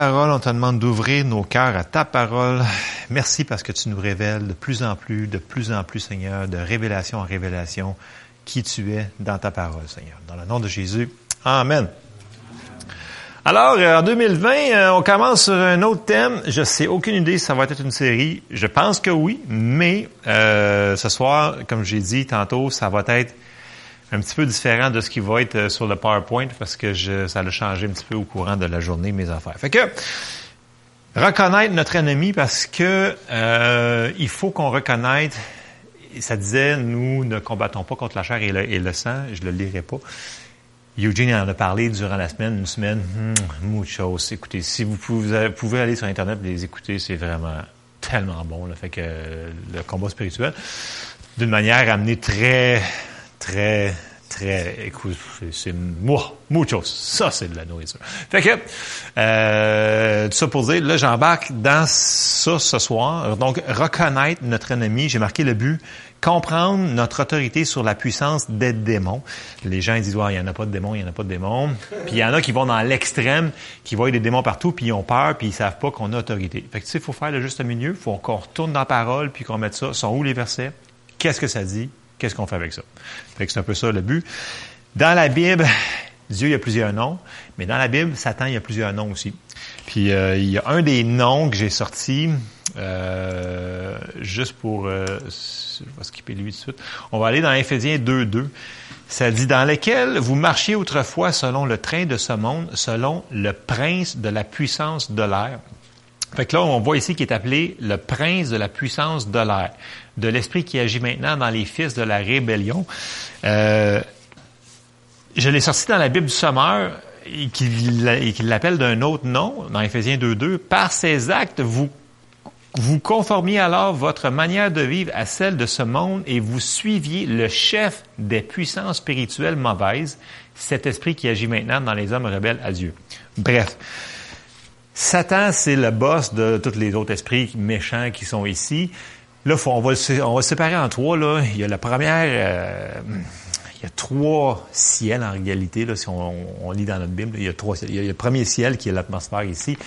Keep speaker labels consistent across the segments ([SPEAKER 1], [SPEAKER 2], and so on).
[SPEAKER 1] Parole, on te demande d'ouvrir nos cœurs à ta parole. Merci parce que tu nous révèles de plus en plus, de plus en plus, Seigneur, de révélation en révélation, qui tu es dans ta parole, Seigneur. Dans le nom de Jésus. Amen. Alors, euh, en 2020, euh, on commence sur un autre thème. Je sais aucune idée si ça va être une série. Je pense que oui, mais euh, ce soir, comme j'ai dit tantôt, ça va être un petit peu différent de ce qui va être euh, sur le PowerPoint parce que je, ça a changé un petit peu au courant de la journée, mes affaires. Fait que, reconnaître notre ennemi parce que euh, il faut qu'on reconnaisse, ça disait, nous ne combattons pas contre la chair et le, sang, je le lirai pas. Eugene en a parlé durant la semaine, une semaine, hmm. Écoutez, si vous pouvez, vous pouvez aller sur Internet et les écouter, c'est vraiment tellement bon. Là, fait que le combat spirituel, d'une manière amenée très très, très, écoute, c'est moi, muchos. Ça, c'est de la nourriture. Fait que, euh, ça pour dire, là, j'embarque dans ça ce soir. Donc, reconnaître notre ennemi. J'ai marqué le but. Comprendre notre autorité sur la puissance des démons. Les gens ils disent, il n'y en a pas de démons, il n'y en a pas de démons. Puis il y en a qui vont dans l'extrême, qui voient des démons partout, puis ils ont peur, puis ils savent pas qu'on a autorité. Fait que tu sais, il faut faire le juste milieu. Il faut qu'on retourne dans la parole, puis qu'on mette ça. Sont où les versets? Qu'est-ce que ça dit? Qu'est-ce qu'on fait avec ça? c'est un peu ça le but. Dans la Bible, Dieu, il y a plusieurs noms, mais dans la Bible, Satan, il y a plusieurs noms aussi. Puis euh, il y a un des noms que j'ai sorti, euh, juste pour... Euh, je vais skipper lui tout de suite. On va aller dans Éphésiens 2.2. Ça dit, dans lequel vous marchiez autrefois selon le train de ce monde, selon le prince de la puissance de l'air. Fait que là, on voit ici qu'il est appelé le prince de la puissance de l'air de l'esprit qui agit maintenant dans les fils de la rébellion. Euh, je l'ai sorti dans la Bible du Sommeur et qu'il l'appelle d'un autre nom, dans Éphésiens 2.2. Par ces actes, vous vous conformiez alors votre manière de vivre à celle de ce monde et vous suiviez le chef des puissances spirituelles mauvaises, cet esprit qui agit maintenant dans les hommes rebelles à Dieu. Bref, Satan, c'est le boss de tous les autres esprits méchants qui sont ici. Là, on, va le, on va séparer en trois. Là. Il y a la première... Euh, il y a trois ciels en réalité, là, si on, lit dans notre Bible. Il y a trois Il y a le premier ciel qui est l'atmosphère ici.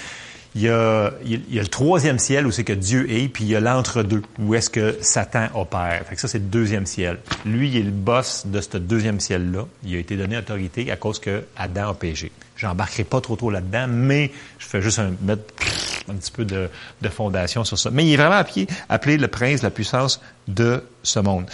[SPEAKER 1] Il y, a, il y a le troisième ciel où c'est que Dieu est, puis il y a l'entre-deux, où est-ce que Satan opère. Fait que ça, c'est le deuxième ciel. Lui, il est le boss de ce deuxième ciel-là. Il a été donné autorité à cause que Adam a péché. J'embarquerai pas trop trop là-dedans, mais je fais juste un, mettre un petit peu de, de, fondation sur ça. Mais il est vraiment appelé, appelé le prince, la puissance de ce monde.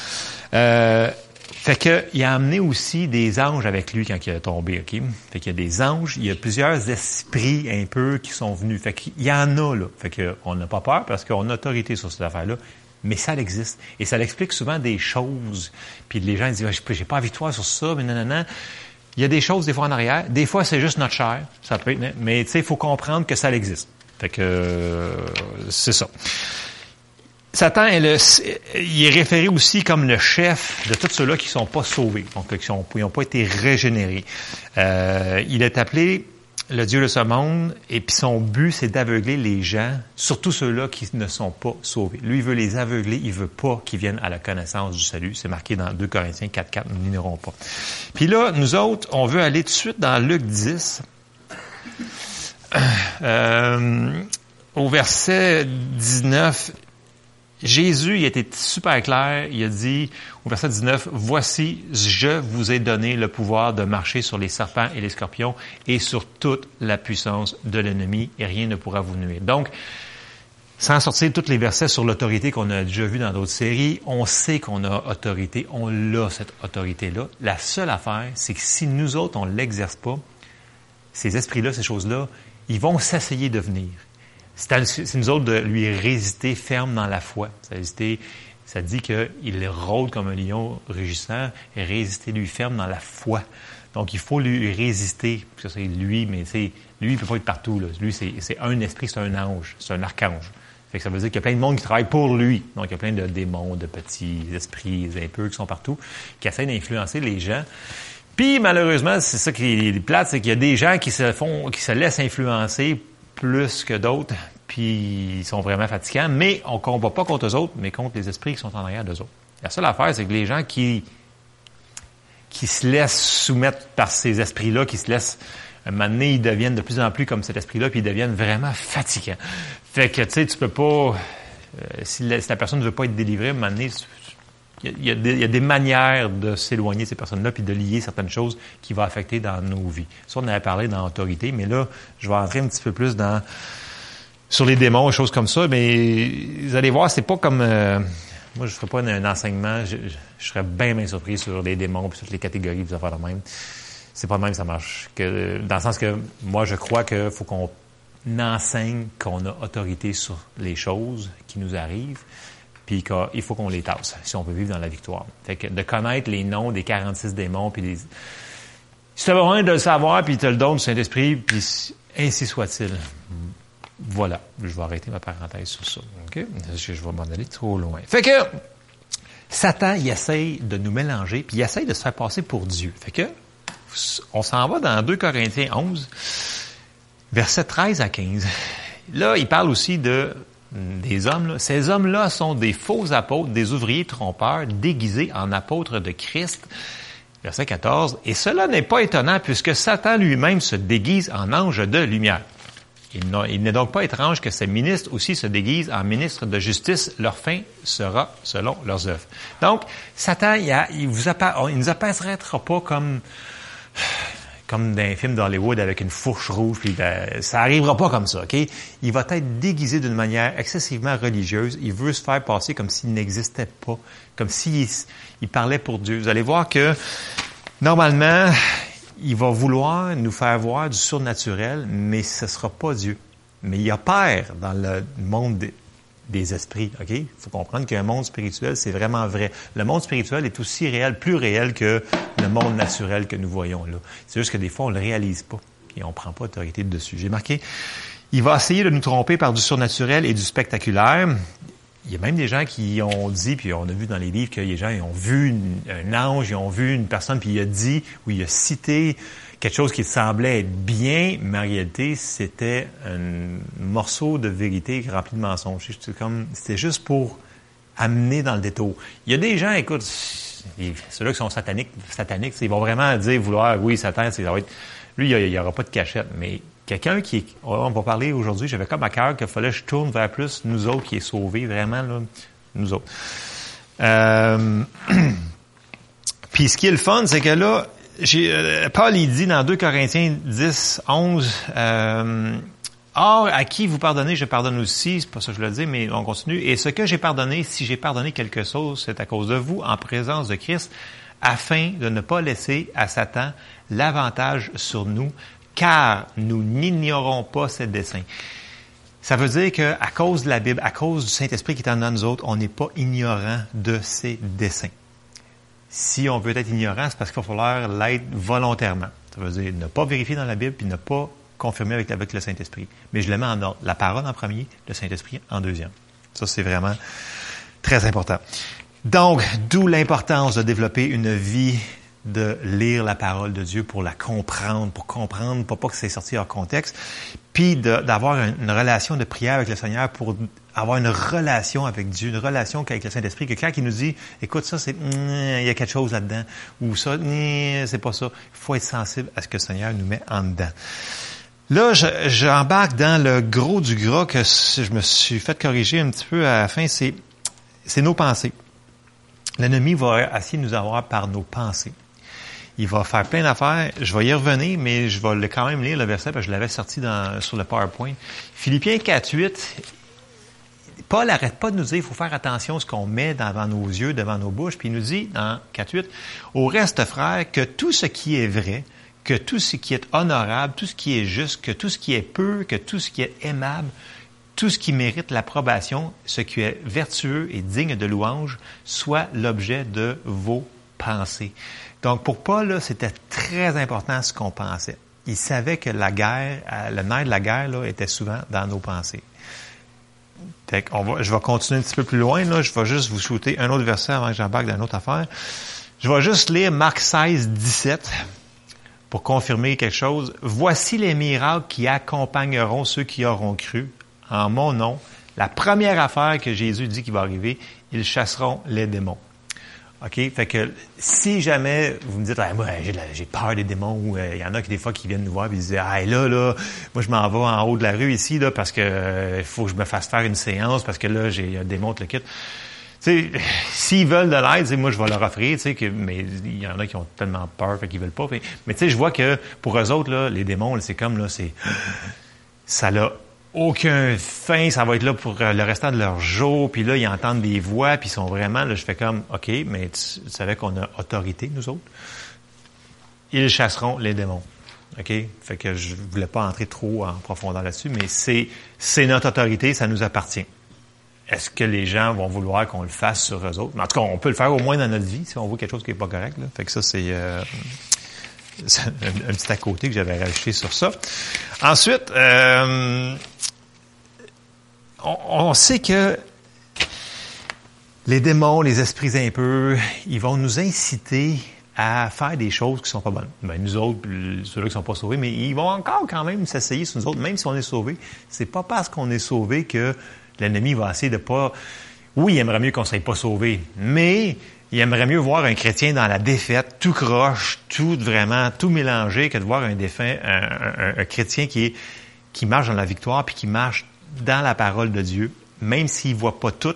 [SPEAKER 1] Euh, fait que, il a amené aussi des anges avec lui quand il a tombé, OK? Fait qu'il y a des anges, il y a plusieurs esprits un peu qui sont venus. Fait qu'il y en a, là. Fait que, on n'a pas peur parce qu'on a autorité sur cette affaire-là. Mais ça existe. Et ça l'explique souvent des choses. Puis les gens disent, j'ai pas victoire sur ça, mais non, non, non. Il y a des choses, des fois, en arrière. Des fois, c'est juste notre chair. Ça peut être, mais tu sais, il faut comprendre que ça existe. Fait que, euh, c'est ça. Satan est le, il est référé aussi comme le chef de tous ceux-là qui ne sont pas sauvés, donc qui n'ont pas été régénérés. Euh, il est appelé le Dieu de ce monde, et puis son but, c'est d'aveugler les gens, surtout ceux-là qui ne sont pas sauvés. Lui, il veut les aveugler, il veut pas qu'ils viennent à la connaissance du salut. C'est marqué dans 2 Corinthiens 4.4, nous n'irons pas. Puis là, nous autres, on veut aller tout de suite dans Luc 10. Euh, au verset 19, Jésus, il était super clair. Il a dit au verset 19, Voici, je vous ai donné le pouvoir de marcher sur les serpents et les scorpions et sur toute la puissance de l'ennemi et rien ne pourra vous nuire. Donc, sans sortir tous les versets sur l'autorité qu'on a déjà vu dans d'autres séries, on sait qu'on a autorité, on l'a cette autorité-là. La seule affaire, c'est que si nous autres, on l'exerce pas, ces esprits-là, ces choses-là, ils vont s'essayer de venir. C'est nous autres de lui résister ferme dans la foi. Ça, ça dit qu'il rôde comme un lion rugissant résister lui ferme dans la foi. Donc, il faut lui résister. C'est lui, mais lui, il peut pas être partout. Là. Lui, c'est un esprit, c'est un ange, c'est un archange. Que ça veut dire qu'il y a plein de monde qui travaille pour lui. Donc, il y a plein de démons, de petits esprits un peu qui sont partout, qui essaient d'influencer les gens. Puis, malheureusement, c'est ça qui est plate, c'est qu'il y a des gens qui se font, qui se laissent influencer plus que d'autres, puis ils sont vraiment fatigants, mais on combat pas contre eux autres, mais contre les esprits qui sont en arrière d'eux autres. La seule affaire, c'est que les gens qui, qui se laissent soumettre par ces esprits-là, qui se laissent un ils deviennent de plus en plus comme cet esprit-là, puis ils deviennent vraiment fatigants. Fait que, tu sais, tu peux pas... Euh, si, la, personne ne veut pas être délivrée, à il y, a, des, des, manières de s'éloigner de ces personnes-là, puis de lier certaines choses qui vont affecter dans nos vies. Ça, on avait parlé dans l'autorité, mais là, je vais entrer un petit peu plus dans sur les démons, choses comme ça. Mais vous allez voir, c'est pas comme... Euh, moi, je ne ferais pas un, enseignement. Je, serais bien, bien surpris sur les démons puis toutes les catégories vous affaires de même. C'est pas de même ça marche. Dans le sens que moi, je crois qu'il faut qu'on enseigne qu'on a autorité sur les choses qui nous arrivent, puis qu'il faut qu'on les tasse si on veut vivre dans la victoire. Fait que de connaître les noms des 46 démons, puis des... Si tu as besoin de le savoir, puis tu le donnes du Saint-Esprit, puis ainsi soit-il. Voilà, je vais arrêter ma parenthèse sur ça. Je vais m'en aller trop loin. Fait que Satan, il essaye de nous mélanger, puis il essaye de se faire passer pour Dieu. Fait que on s'en va dans 2 Corinthiens 11, versets 13 à 15. Là, il parle aussi de des hommes. Ces hommes-là sont des faux apôtres, des ouvriers trompeurs, déguisés en apôtres de Christ. Verset 14. Et cela n'est pas étonnant puisque Satan lui-même se déguise en ange de lumière. Il n'est donc pas étrange que ces ministres aussi se déguisent en ministres de justice. Leur fin sera selon leurs œuvres. Donc, Satan, il, a, il vous nous apparaîtra pas comme comme dans un film d'Hollywood avec une fourche rouge, puis ben, ça arrivera pas comme ça, OK? Il va être déguisé d'une manière excessivement religieuse. Il veut se faire passer comme s'il n'existait pas, comme s'il il parlait pour Dieu. Vous allez voir que, normalement, il va vouloir nous faire voir du surnaturel, mais ce sera pas Dieu. Mais il a père dans le monde des, esprits, OK? Il faut comprendre qu'un monde spirituel, c'est vraiment vrai. Le monde spirituel est aussi réel, plus réel que le monde naturel que nous voyons là. C'est juste que des fois, on ne le réalise pas et on ne prend pas autorité dessus. J'ai marqué, il va essayer de nous tromper par du surnaturel et du spectaculaire il y a même des gens qui ont dit, puis on a vu dans les livres que les gens ils ont vu un ange, ils ont vu une personne, puis il a dit ou il a cité quelque chose qui semblait être bien, mais en réalité, c'était un morceau de vérité rempli de mensonges. C'était juste pour amener dans le détour. Il y a des gens, écoute, ceux-là qui sont sataniques, sataniques, ils vont vraiment dire, vouloir, oui, Satan, ça va être, lui, il n'y aura pas de cachette, mais quelqu'un qui est, on va parler aujourd'hui, j'avais comme à cœur qu'il fallait que je tourne vers plus nous autres qui est sauvés, vraiment, là, nous autres. Euh, puis ce qui est le fun, c'est que là, euh, Paul, il dit dans 2 Corinthiens 10, 11, euh, Or, à qui vous pardonnez, je pardonne aussi. C'est pas ça que je le dis, mais on continue. Et ce que j'ai pardonné, si j'ai pardonné quelque chose, c'est à cause de vous, en présence de Christ, afin de ne pas laisser à Satan l'avantage sur nous, car nous n'ignorons pas ses desseins. Ça veut dire qu'à cause de la Bible, à cause du Saint-Esprit qui est en nous autres, on n'est pas ignorant de ses desseins. Si on veut être ignorant, c'est parce qu'il va falloir l'être volontairement. Ça veut dire ne pas vérifier dans la Bible puis ne pas confirmer avec, avec le Saint-Esprit. Mais je le mets en ordre. La parole en premier, le Saint-Esprit en deuxième. Ça, c'est vraiment très important. Donc, d'où l'importance de développer une vie de lire la parole de Dieu pour la comprendre, pour comprendre, pour pas que c'est sorti hors contexte, puis d'avoir une relation de prière avec le Seigneur pour avoir une relation avec Dieu, une relation avec le Saint-Esprit, que quand il nous dit, écoute, ça, c'est, il y a quelque chose là-dedans, ou ça, c'est pas ça, il faut être sensible à ce que le Seigneur nous met en dedans. Là, j'embarque dans le gros du gras que je me suis fait corriger un petit peu à la fin, c'est, c'est nos pensées. L'ennemi va essayer de nous avoir par nos pensées. Il va faire plein d'affaires. Je vais y revenir, mais je vais quand même lire le verset parce que je l'avais sorti sur le PowerPoint. Philippiens 4, 8. Paul n'arrête pas de nous dire il faut faire attention à ce qu'on met devant nos yeux, devant nos bouches. Puis il nous dit dans 4, 8, au reste, frère, que tout ce qui est vrai, que tout ce qui est honorable, tout ce qui est juste, que tout ce qui est peu, que tout ce qui est aimable, tout ce qui mérite l'approbation, ce qui est vertueux et digne de louange, soit l'objet de vos pensées. Donc, pour Paul, c'était très important ce qu'on pensait. Il savait que la guerre, euh, le nerf de la guerre, là, était souvent dans nos pensées. Fait va, je vais continuer un petit peu plus loin. Là. Je vais juste vous shooter un autre verset avant que j'embarque dans une autre affaire. Je vais juste lire Marc 16, 17 pour confirmer quelque chose. Voici les miracles qui accompagneront ceux qui auront cru en mon nom. La première affaire que Jésus dit qui va arriver, ils chasseront les démons. OK? Fait que si jamais vous me dites, ah, moi, j'ai peur des démons, ou il y en a qui des fois qui viennent nous voir et disent, ah, là, là, moi, je m'en vais en haut de la rue ici, là, parce que il faut que je me fasse faire une séance, parce que là, j'ai un démon le quitte. Tu sais, s'ils veulent de l'aide, moi, je vais leur offrir, tu sais, que, mais il y en a qui ont tellement peur, fait qu'ils veulent pas. mais tu sais, je vois que pour eux autres, là, les démons, c'est comme, là, c'est, ça l'a aucun fin, ça va être là pour euh, le restant de leur jour, puis là, ils entendent des voix, puis ils sont vraiment, là, je fais comme, OK, mais tu, savais qu'on a autorité, nous autres? Ils chasseront les démons. OK? Fait que je voulais pas entrer trop en profondeur là-dessus, mais c'est, c'est notre autorité, ça nous appartient. Est-ce que les gens vont vouloir qu'on le fasse sur eux autres? Mais en tout cas, on peut le faire au moins dans notre vie, si on voit quelque chose qui est pas correct, là. Fait que ça, c'est, euh, un, petit à côté que j'avais rajouté sur ça. Ensuite, euh, on, sait que les démons, les esprits impurs, ils vont nous inciter à faire des choses qui sont pas bonnes. Ben, nous autres, ceux-là qui sont pas sauvés, mais ils vont encore quand même s'essayer sur nous autres, même si on est sauvés. C'est pas parce qu'on est sauvé que l'ennemi va essayer de pas... Oui, il aimerait mieux qu'on ne soit pas sauvé, mais il aimerait mieux voir un chrétien dans la défaite, tout croche, tout vraiment, tout mélangé, que de voir un, défunt, un, chrétien qui, est, qui marche dans la victoire, puis qui marche dans la parole de Dieu, même s'il voit pas tout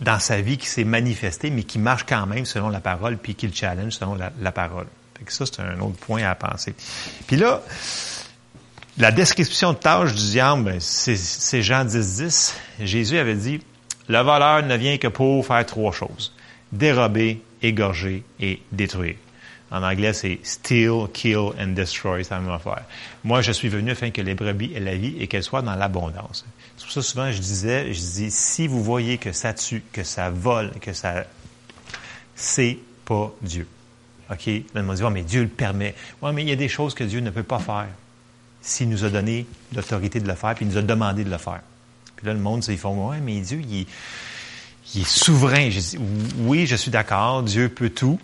[SPEAKER 1] dans sa vie qui s'est manifesté, mais qui marche quand même selon la parole, puis qui le challenge selon la, parole. Fait ça, c'est un autre point à penser. Puis là, la description de tâche du diable, ben, c'est Jean 10, 10. Jésus avait dit, le voleur ne vient que pour faire trois choses dérober, égorger et détruire. En anglais, c'est steal, kill and destroy, c'est la même affaire. Moi, je suis venu afin que les brebis aient la vie et qu'elles soient dans l'abondance. C'est pour ça, souvent, je disais, je dis, si vous voyez que ça tue, que ça vole, que ça, c'est pas Dieu. OK? Là, on dit, oh, mais Dieu le permet. Oui, mais il y a des choses que Dieu ne peut pas faire s'il nous a donné l'autorité de le faire, puis il nous a demandé de le faire. Puis là, le monde, ils font, ouais, mais Dieu, il, il est souverain. Je dis, oui, je suis d'accord, Dieu peut tout.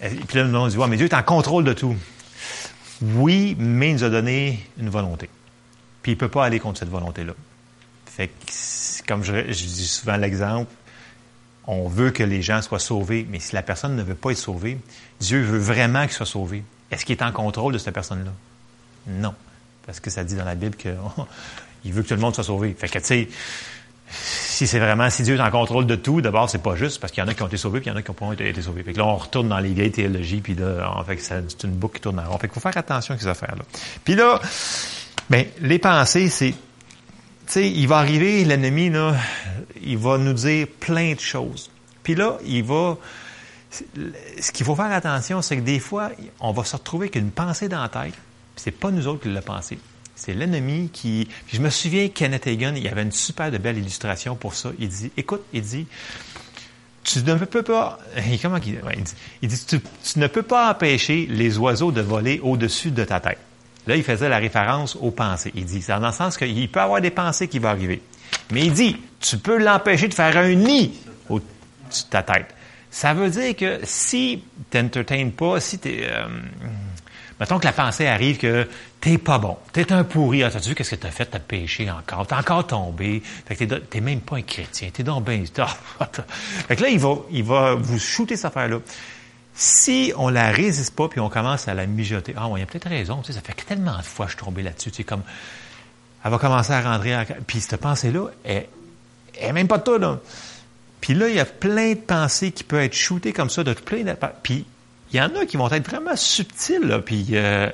[SPEAKER 1] Et puis là, on dit, ouais, mais Dieu est en contrôle de tout. Oui, mais il nous a donné une volonté. Puis il ne peut pas aller contre cette volonté-là. Fait que, comme je, dis souvent l'exemple, on veut que les gens soient sauvés, mais si la personne ne veut pas être sauvée, Dieu veut vraiment qu'il soit sauvé. Est-ce qu'il est en contrôle de cette personne-là? Non. Parce que ça dit dans la Bible qu'il veut que tout le monde soit sauvé. Fait que, tu sais, si c'est vraiment, si Dieu est en contrôle de tout, d'abord, c'est pas juste, parce qu'il y en a qui ont été sauvés, puis il y en a qui n'ont pas été, sauvés. Là, on retourne dans les vieilles théologies, puis là, en fait, c'est une boucle qui tourne en rond. Fait qu'il faut faire attention à ces affaires-là. Puis là, ben, les pensées, c'est, tu sais, il va arriver, l'ennemi, là, il va nous dire plein de choses. Puis là, il va, ce qu'il faut faire attention, c'est que des fois, on va se retrouver qu'une pensée dans la tête, c'est pas nous autres qui l'a pensé. C'est l'ennemi qui. je me souviens, Kenneth Hagan, il avait une super de belle illustration pour ça. Il dit, écoute, il dit, tu ne peux pas. Comment il, dit, il dit tu, ne peux pas empêcher les oiseaux de voler au-dessus de ta tête. Là, il faisait la référence aux pensées. Il dit, c'est dans le sens qu'il peut avoir des pensées qui vont arriver. Mais il dit, tu peux l'empêcher de faire un nid au-dessus de ta tête. Ça veut dire que si tu pas, si tu es... Euh, Mettons que la pensée arrive que t'es pas bon, t'es un pourri. Ah, t'as vu qu'est-ce que t'as fait? T'as péché encore, t'es encore tombé. Fait que t'es, même pas un chrétien, t'es donc bien... fait que là, il va, il va vous shooter cette affaire-là. Si on la résiste pas, puis on commence à la mijoter, ah, ouais, il y a peut-être raison, tu sais, ça fait tellement de fois que je suis tombé là-dessus, tu sais, comme, elle va commencer à rentrer, puis cette pensée-là, elle, elle est même pas de toi. Puis là, il y a plein de pensées qui peuvent être shootées comme ça, de plein de... Puis il y en a qui vont être vraiment subtils. Là, puis euh,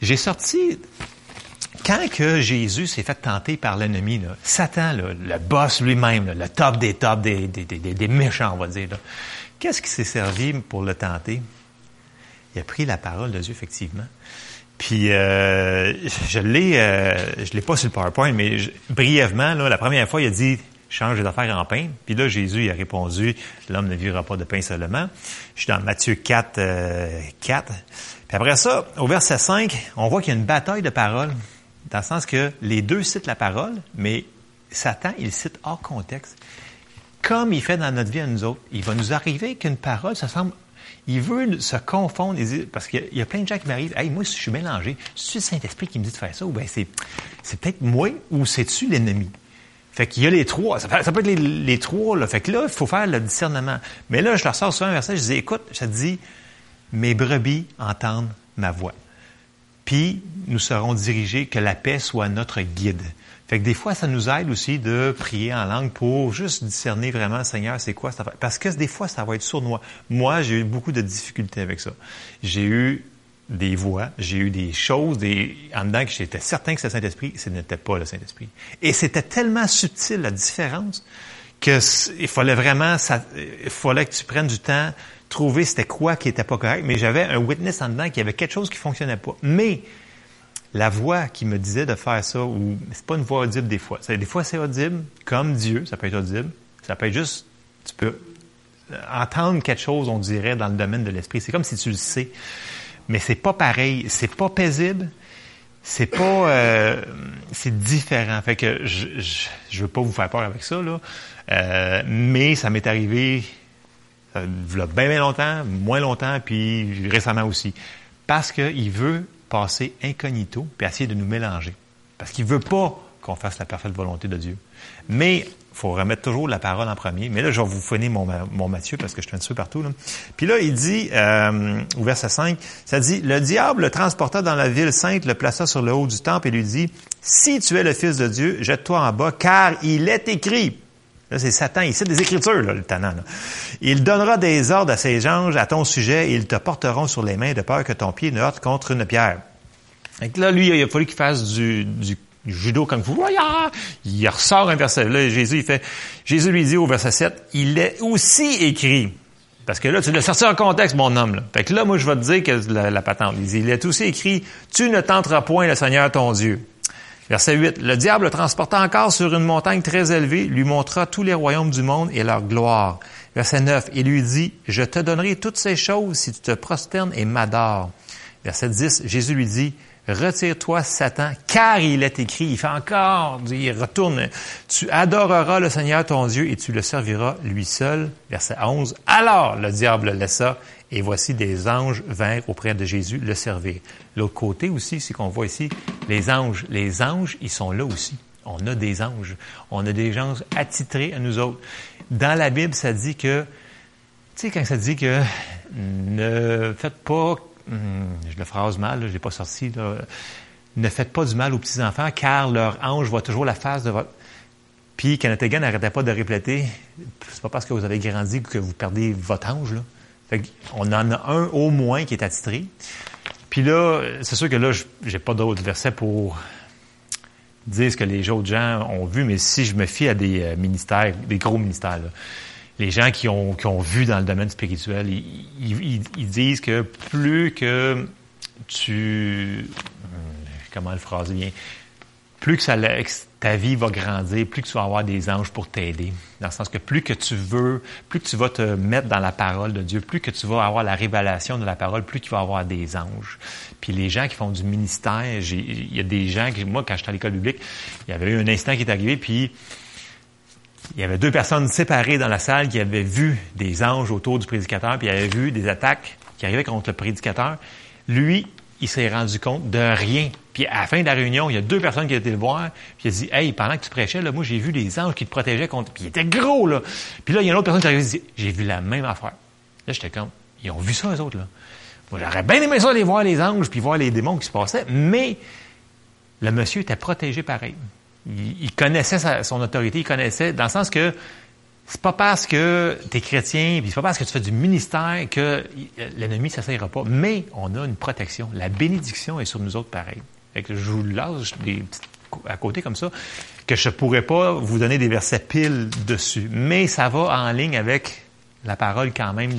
[SPEAKER 1] j'ai sorti quand que Jésus s'est fait tenter par l'ennemi, Satan, le boss lui-même, le top des tops des, des, méchants, on va dire, qu'est-ce qui s'est servi pour le tenter? Il a pris la parole de Dieu, effectivement. Puis euh, je l'ai, euh, je l'ai pas sur le PowerPoint, mais brièvement, là, la première fois, il a dit change les affaires en pain. Puis là, Jésus il a répondu, l'homme ne vivra pas de pain seulement. Je suis dans Matthieu 4, 4. Euh, Puis après ça, au verset 5, on voit qu'il y a une bataille de paroles, dans le sens que les deux citent la parole, mais Satan, il cite hors contexte. Comme il fait dans notre vie à nous autres, il va nous arriver qu'une parole, ça semble il veut se confondre, parce qu'il y, a plein de gens qui m'arrivent, hey, moi, je suis mélangé, c'est le Saint-Esprit qui me dit de faire ça, ou bien c'est peut-être moi, ou c'est-tu l'ennemi? Fait qu'il y a les trois. Ça peut, être les, trois, là. Fait que là, il faut faire le discernement. Mais là, je leur sors souvent un verset, je dis, écoute, je te dis, mes brebis entendent ma voix. Puis, nous serons dirigés, que la paix soit notre guide. Fait que des fois, ça nous aide aussi de prier en langue pour juste discerner vraiment, Seigneur, c'est quoi ça Parce que des fois, ça va être sournois. Moi, j'ai eu beaucoup de difficultés avec ça. J'ai eu des voix, j'ai eu des choses des, en dedans que j'étais certain que c'était le Saint-Esprit, ce n'était pas le Saint-Esprit. Et c'était tellement subtil la différence que il fallait vraiment, il fallait que tu prennes du temps, trouver c'était quoi qui était pas correct. Mais j'avais un witness en dedans qui avait quelque chose qui fonctionnait pas. Mais la voix qui me disait de faire ça, ou c'est pas une voix audible des fois. Des fois c'est audible, comme Dieu, ça peut être audible. Ça peut être juste, tu peux entendre quelque chose, on dirait, dans le domaine de l'esprit. C'est comme si tu le sais mais c'est pas pareil, c'est pas paisible, c'est pas, euh, c'est différent. Fait que je, je, veux pas vous faire peur avec ça là, euh, mais ça m'est arrivé, ça bien bien longtemps, moins longtemps, puis récemment aussi, parce qu'il veut passer incognito puis essayer de nous mélanger, parce qu'il veut pas qu'on fasse la parfaite volonté de Dieu. Mais faut remettre toujours la parole en premier. Mais là, je vais vous finir mon, mon Matthieu parce que je suis un peu partout. Là. Puis là, il dit, euh, au verset 5, ça dit, le diable le transporta dans la ville sainte, le plaça sur le haut du temple et lui dit, si tu es le Fils de Dieu, jette-toi en bas, car il est écrit. Là, c'est Satan, il cite des Écritures, là, le tannant. Il donnera des ordres à ses anges à ton sujet et ils te porteront sur les mains de peur que ton pied ne heurte contre une pierre. Là, lui, il a fallu qu'il fasse du judo comme vous. Il ressort un verset. Là, Jésus, il fait, Jésus lui dit au verset 7, il est aussi écrit. Parce que là, tu l'as sorti en contexte, mon homme. Là. Fait que là, moi, je vais te dire que la, patente. Il, il est aussi écrit, tu ne tenteras point le Seigneur ton Dieu. Verset 8. Le diable le transporta encore sur une montagne très élevée, lui montra tous les royaumes du monde et leur gloire. Verset 9. Il lui dit, je te donnerai toutes ces choses si tu te prosternes et m'adores. Verset 10. Jésus lui dit, Retire-toi, Satan, car il est écrit, il fait encore, il retourne, tu adoreras le Seigneur ton Dieu et tu le serviras lui seul. Verset 11. Alors le diable le laissa et voici des anges vinrent auprès de Jésus le servir. L'autre côté aussi, c'est qu'on voit ici les anges. Les anges, ils sont là aussi. On a des anges. On a des anges attitrés à nous autres. Dans la Bible, ça dit que, tu sais, quand ça dit que ne faites pas je le phrase mal, je l'ai pas sorti. Ne faites pas du mal aux petits-enfants, car leur ange voit toujours la face de votre... Puis Kanatagan n'arrêtait pas de répéter, c'est pas parce que vous avez grandi que vous perdez votre ange. On en a un au moins qui est attitré. Puis là, c'est sûr que là, j'ai pas d'autres versets pour dire ce que les autres gens ont vu, mais si je me fie à des euh, ministères, des gros ministères, là, les gens qui ont, qui ont vu dans le domaine spirituel, ils, ils, disent que plus que tu... Comment le phrase bien? Plus que ça, ta vie va grandir, plus que tu vas avoir des anges pour t'aider. Dans le sens que plus que tu veux, plus que tu vas te mettre dans la parole de Dieu, plus que tu vas avoir la révélation de la parole, plus tu vas avoir des anges. Puis les gens qui font du ministère, il y a des gens qui, moi, quand j'étais à l'école publique, il y avait eu un instant qui est arrivé, puis il y avait deux personnes séparées dans la salle qui avaient vu des anges autour du prédicateur, puis avaient vu des attaques qui arrivaient contre le prédicateur. Lui, il s'est rendu compte de rien. Puis à la fin de la réunion, il y a deux personnes qui étaient le voir, puis il a dit Hey, pendant que tu prêchais, moi j'ai vu des anges qui te protégeaient contre. Puis il était gros, là. Puis là, il y a une autre personne qui arrivé et dit J'ai vu la même affaire. Là, j'étais comme Ils ont vu ça, eux autres, là. Moi, j'aurais bien aimé ça aller voir les anges puis voir les démons qui se passaient, mais le monsieur était protégé pareil il, connaissait son autorité, il connaissait, dans le sens que c'est pas parce que tu es chrétien, puis c'est pas parce que tu fais du ministère que l'ennemi ne pas. Mais on a une protection. La bénédiction est sur nous autres pareil. Fait que je vous lâche des à côté comme ça, que je pourrais pas vous donner des versets piles dessus. Mais ça va en ligne avec la parole quand même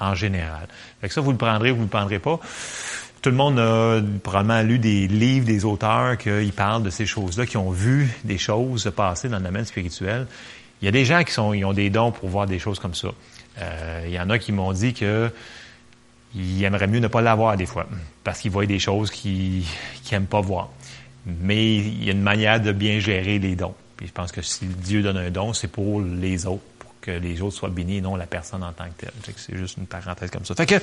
[SPEAKER 1] en général. Fait que ça, vous le prendrez ou vous le prendrez pas tout le monde a probablement lu des livres des auteurs qui parlent de ces choses-là, qui ont vu des choses se passer dans le domaine spirituel. Il y a des gens qui ont des dons pour voir des choses comme ça. Euh, il y en a qui m'ont dit que ils aimeraient mieux ne pas l'avoir des fois, parce qu'ils voient des choses qu'ils n'aiment pas voir. Mais il y a une manière de bien gérer les dons. Puis je pense que si Dieu donne un don, c'est pour les autres que les autres soient bénis non la personne en tant que telle. c'est juste une parenthèse comme ça. Fait que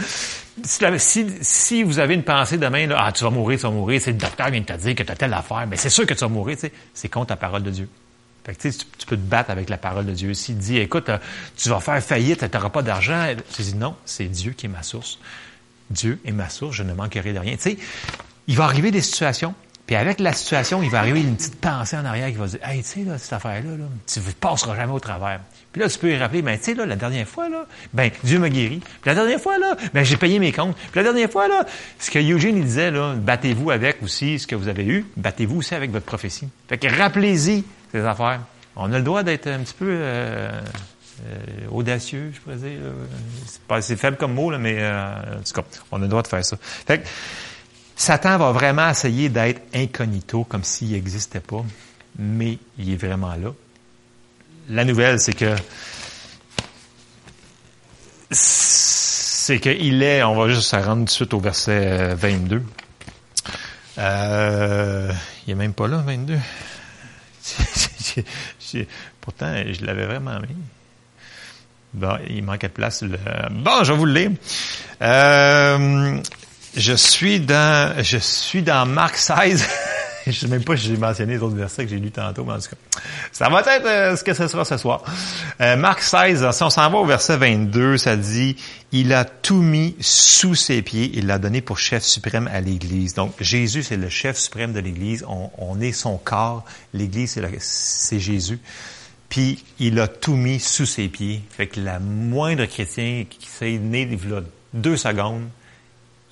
[SPEAKER 1] si, si, vous avez une pensée demain, là, ah, tu vas mourir, tu vas mourir, c'est le docteur vient de te dire que tu as telle affaire, mais c'est sûr que tu vas mourir, c'est contre la parole de Dieu. Fait que, tu, tu peux te battre avec la parole de Dieu. S'il dit, écoute, euh, tu vas faire faillite, tu n'auras pas d'argent, tu dis non, c'est Dieu qui est ma source. Dieu est ma source, je ne manquerai de rien. Tu sais, il va arriver des situations, puis avec la situation, il va arriver une petite pensée en arrière qui va dire, hey, tu sais, là, cette affaire-là, là, tu ne passeras jamais au travers. Puis là, tu peux y rappeler, ben, tu sais, là, la dernière fois, là, ben, Dieu m'a guéri. Puis la dernière fois, là, ben, j'ai payé mes comptes. Puis la dernière fois, là, ce que Eugene, il disait, là, battez-vous avec aussi ce que vous avez eu, battez-vous aussi avec votre prophétie. Fait que rappelez-y ces affaires. On a le droit d'être un petit peu, euh, euh, audacieux, je pourrais dire. C'est, pas, c'est faible comme mot, là, mais euh, en tout cas, on a le droit de faire ça. Fait que, Satan va vraiment essayer d'être incognito, comme s'il n'existait pas, mais il est vraiment là. La nouvelle, c'est que c'est qu'il est, on va juste se rendre tout de suite au verset 22. Euh, il est même pas là, 22. pourtant, je l'avais vraiment mis. Bon, il manquait de place. Bon, je vais vous le lire. Euh, je suis dans, je suis dans Marc 16. je sais même pas si j'ai mentionné les autres versets que j'ai lus tantôt, mais en tout cas, ça va être euh, ce que ce sera ce soir. Euh, Marc 16, si on s'en va au verset 22, ça dit, il a tout mis sous ses pieds, il l'a donné pour chef suprême à l'Église. Donc, Jésus, c'est le chef suprême de l'Église. On, est son corps. L'Église, c'est Jésus. Puis, il a tout mis sous ses pieds. Fait que la moindre chrétien qui s'est né il y a deux secondes,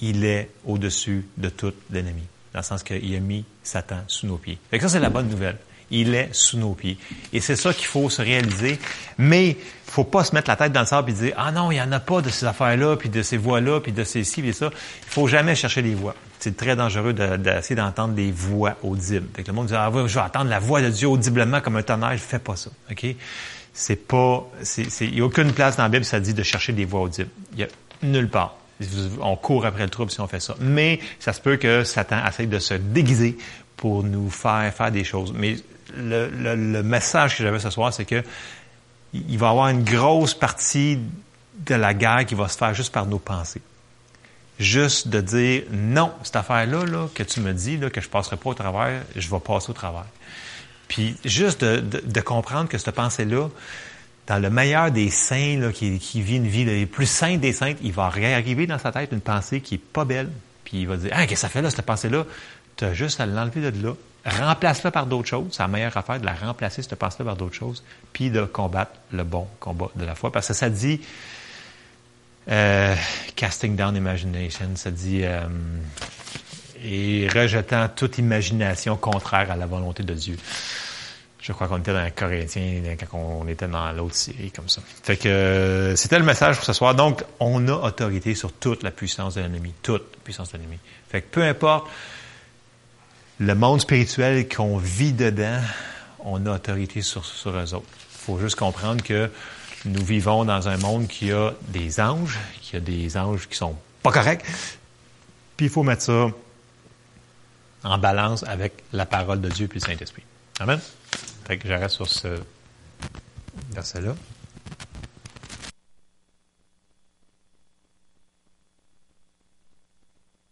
[SPEAKER 1] il est au-dessus de tout l'ennemi. Dans le sens qu'il a mis Satan sous nos pieds. Fait que ça, c'est la bonne nouvelle. Il est sous nos pieds. Et c'est ça qu'il faut se réaliser. Mais il faut pas se mettre la tête dans le sable et dire Ah non, il n'y en a pas de ces affaires-là, puis de ces voix-là, puis de ces ci, puis ça. Il faut jamais chercher les voix. C'est très dangereux d'essayer d'entendre des voix audibles. Fait que le monde dit Ah je vais entendre la voix de Dieu audiblement comme un tonnerre. Fais pas ça. OK? C'est pas. Il n'y a aucune place dans la Bible ça dit de chercher des voix audibles. Il y a nulle part. On court après le trouble si on fait ça. Mais ça se peut que Satan essaye de se déguiser pour nous faire faire des choses. Mais le, message que j'avais ce soir, c'est que il va y avoir une grosse partie de la guerre qui va se faire juste par nos pensées. Juste de dire non, cette affaire-là là, que tu me dis que je passerai pas au travers, je vais passer au travers. Puis juste de comprendre que cette pensée-là, dans le meilleur des saints là, qui, qui vit une vie la plus sainte des saintes, il va arriver dans sa tête une pensée qui est pas belle. Puis il va dire, ah, qu'est-ce que ça fait là, cette pensée-là? Tu as juste à l'enlever de là. Remplace-la par d'autres choses. C'est la meilleure affaire de la remplacer, cette pensée-là, par d'autres choses. Puis de combattre le bon combat de la foi. Parce que ça dit, euh, casting down imagination, ça dit, euh, et rejetant toute imagination contraire à la volonté de Dieu. Je crois qu'on était dans un Corétien quand on était dans l'autre série comme ça. Fait que euh, c'était le message pour ce soir. Donc, on a autorité sur toute la puissance de l'ennemi. Toute la puissance de l'ennemi. Fait que peu importe le monde spirituel qu'on vit dedans, on a autorité sur, sur eux autres. Il faut juste comprendre que nous vivons dans un monde qui a des anges, qui a des anges qui sont pas corrects. Puis il faut mettre ça en balance avec la parole de Dieu puis le Saint-Esprit. Amen. Fait que j'arrête sur ce verset-là.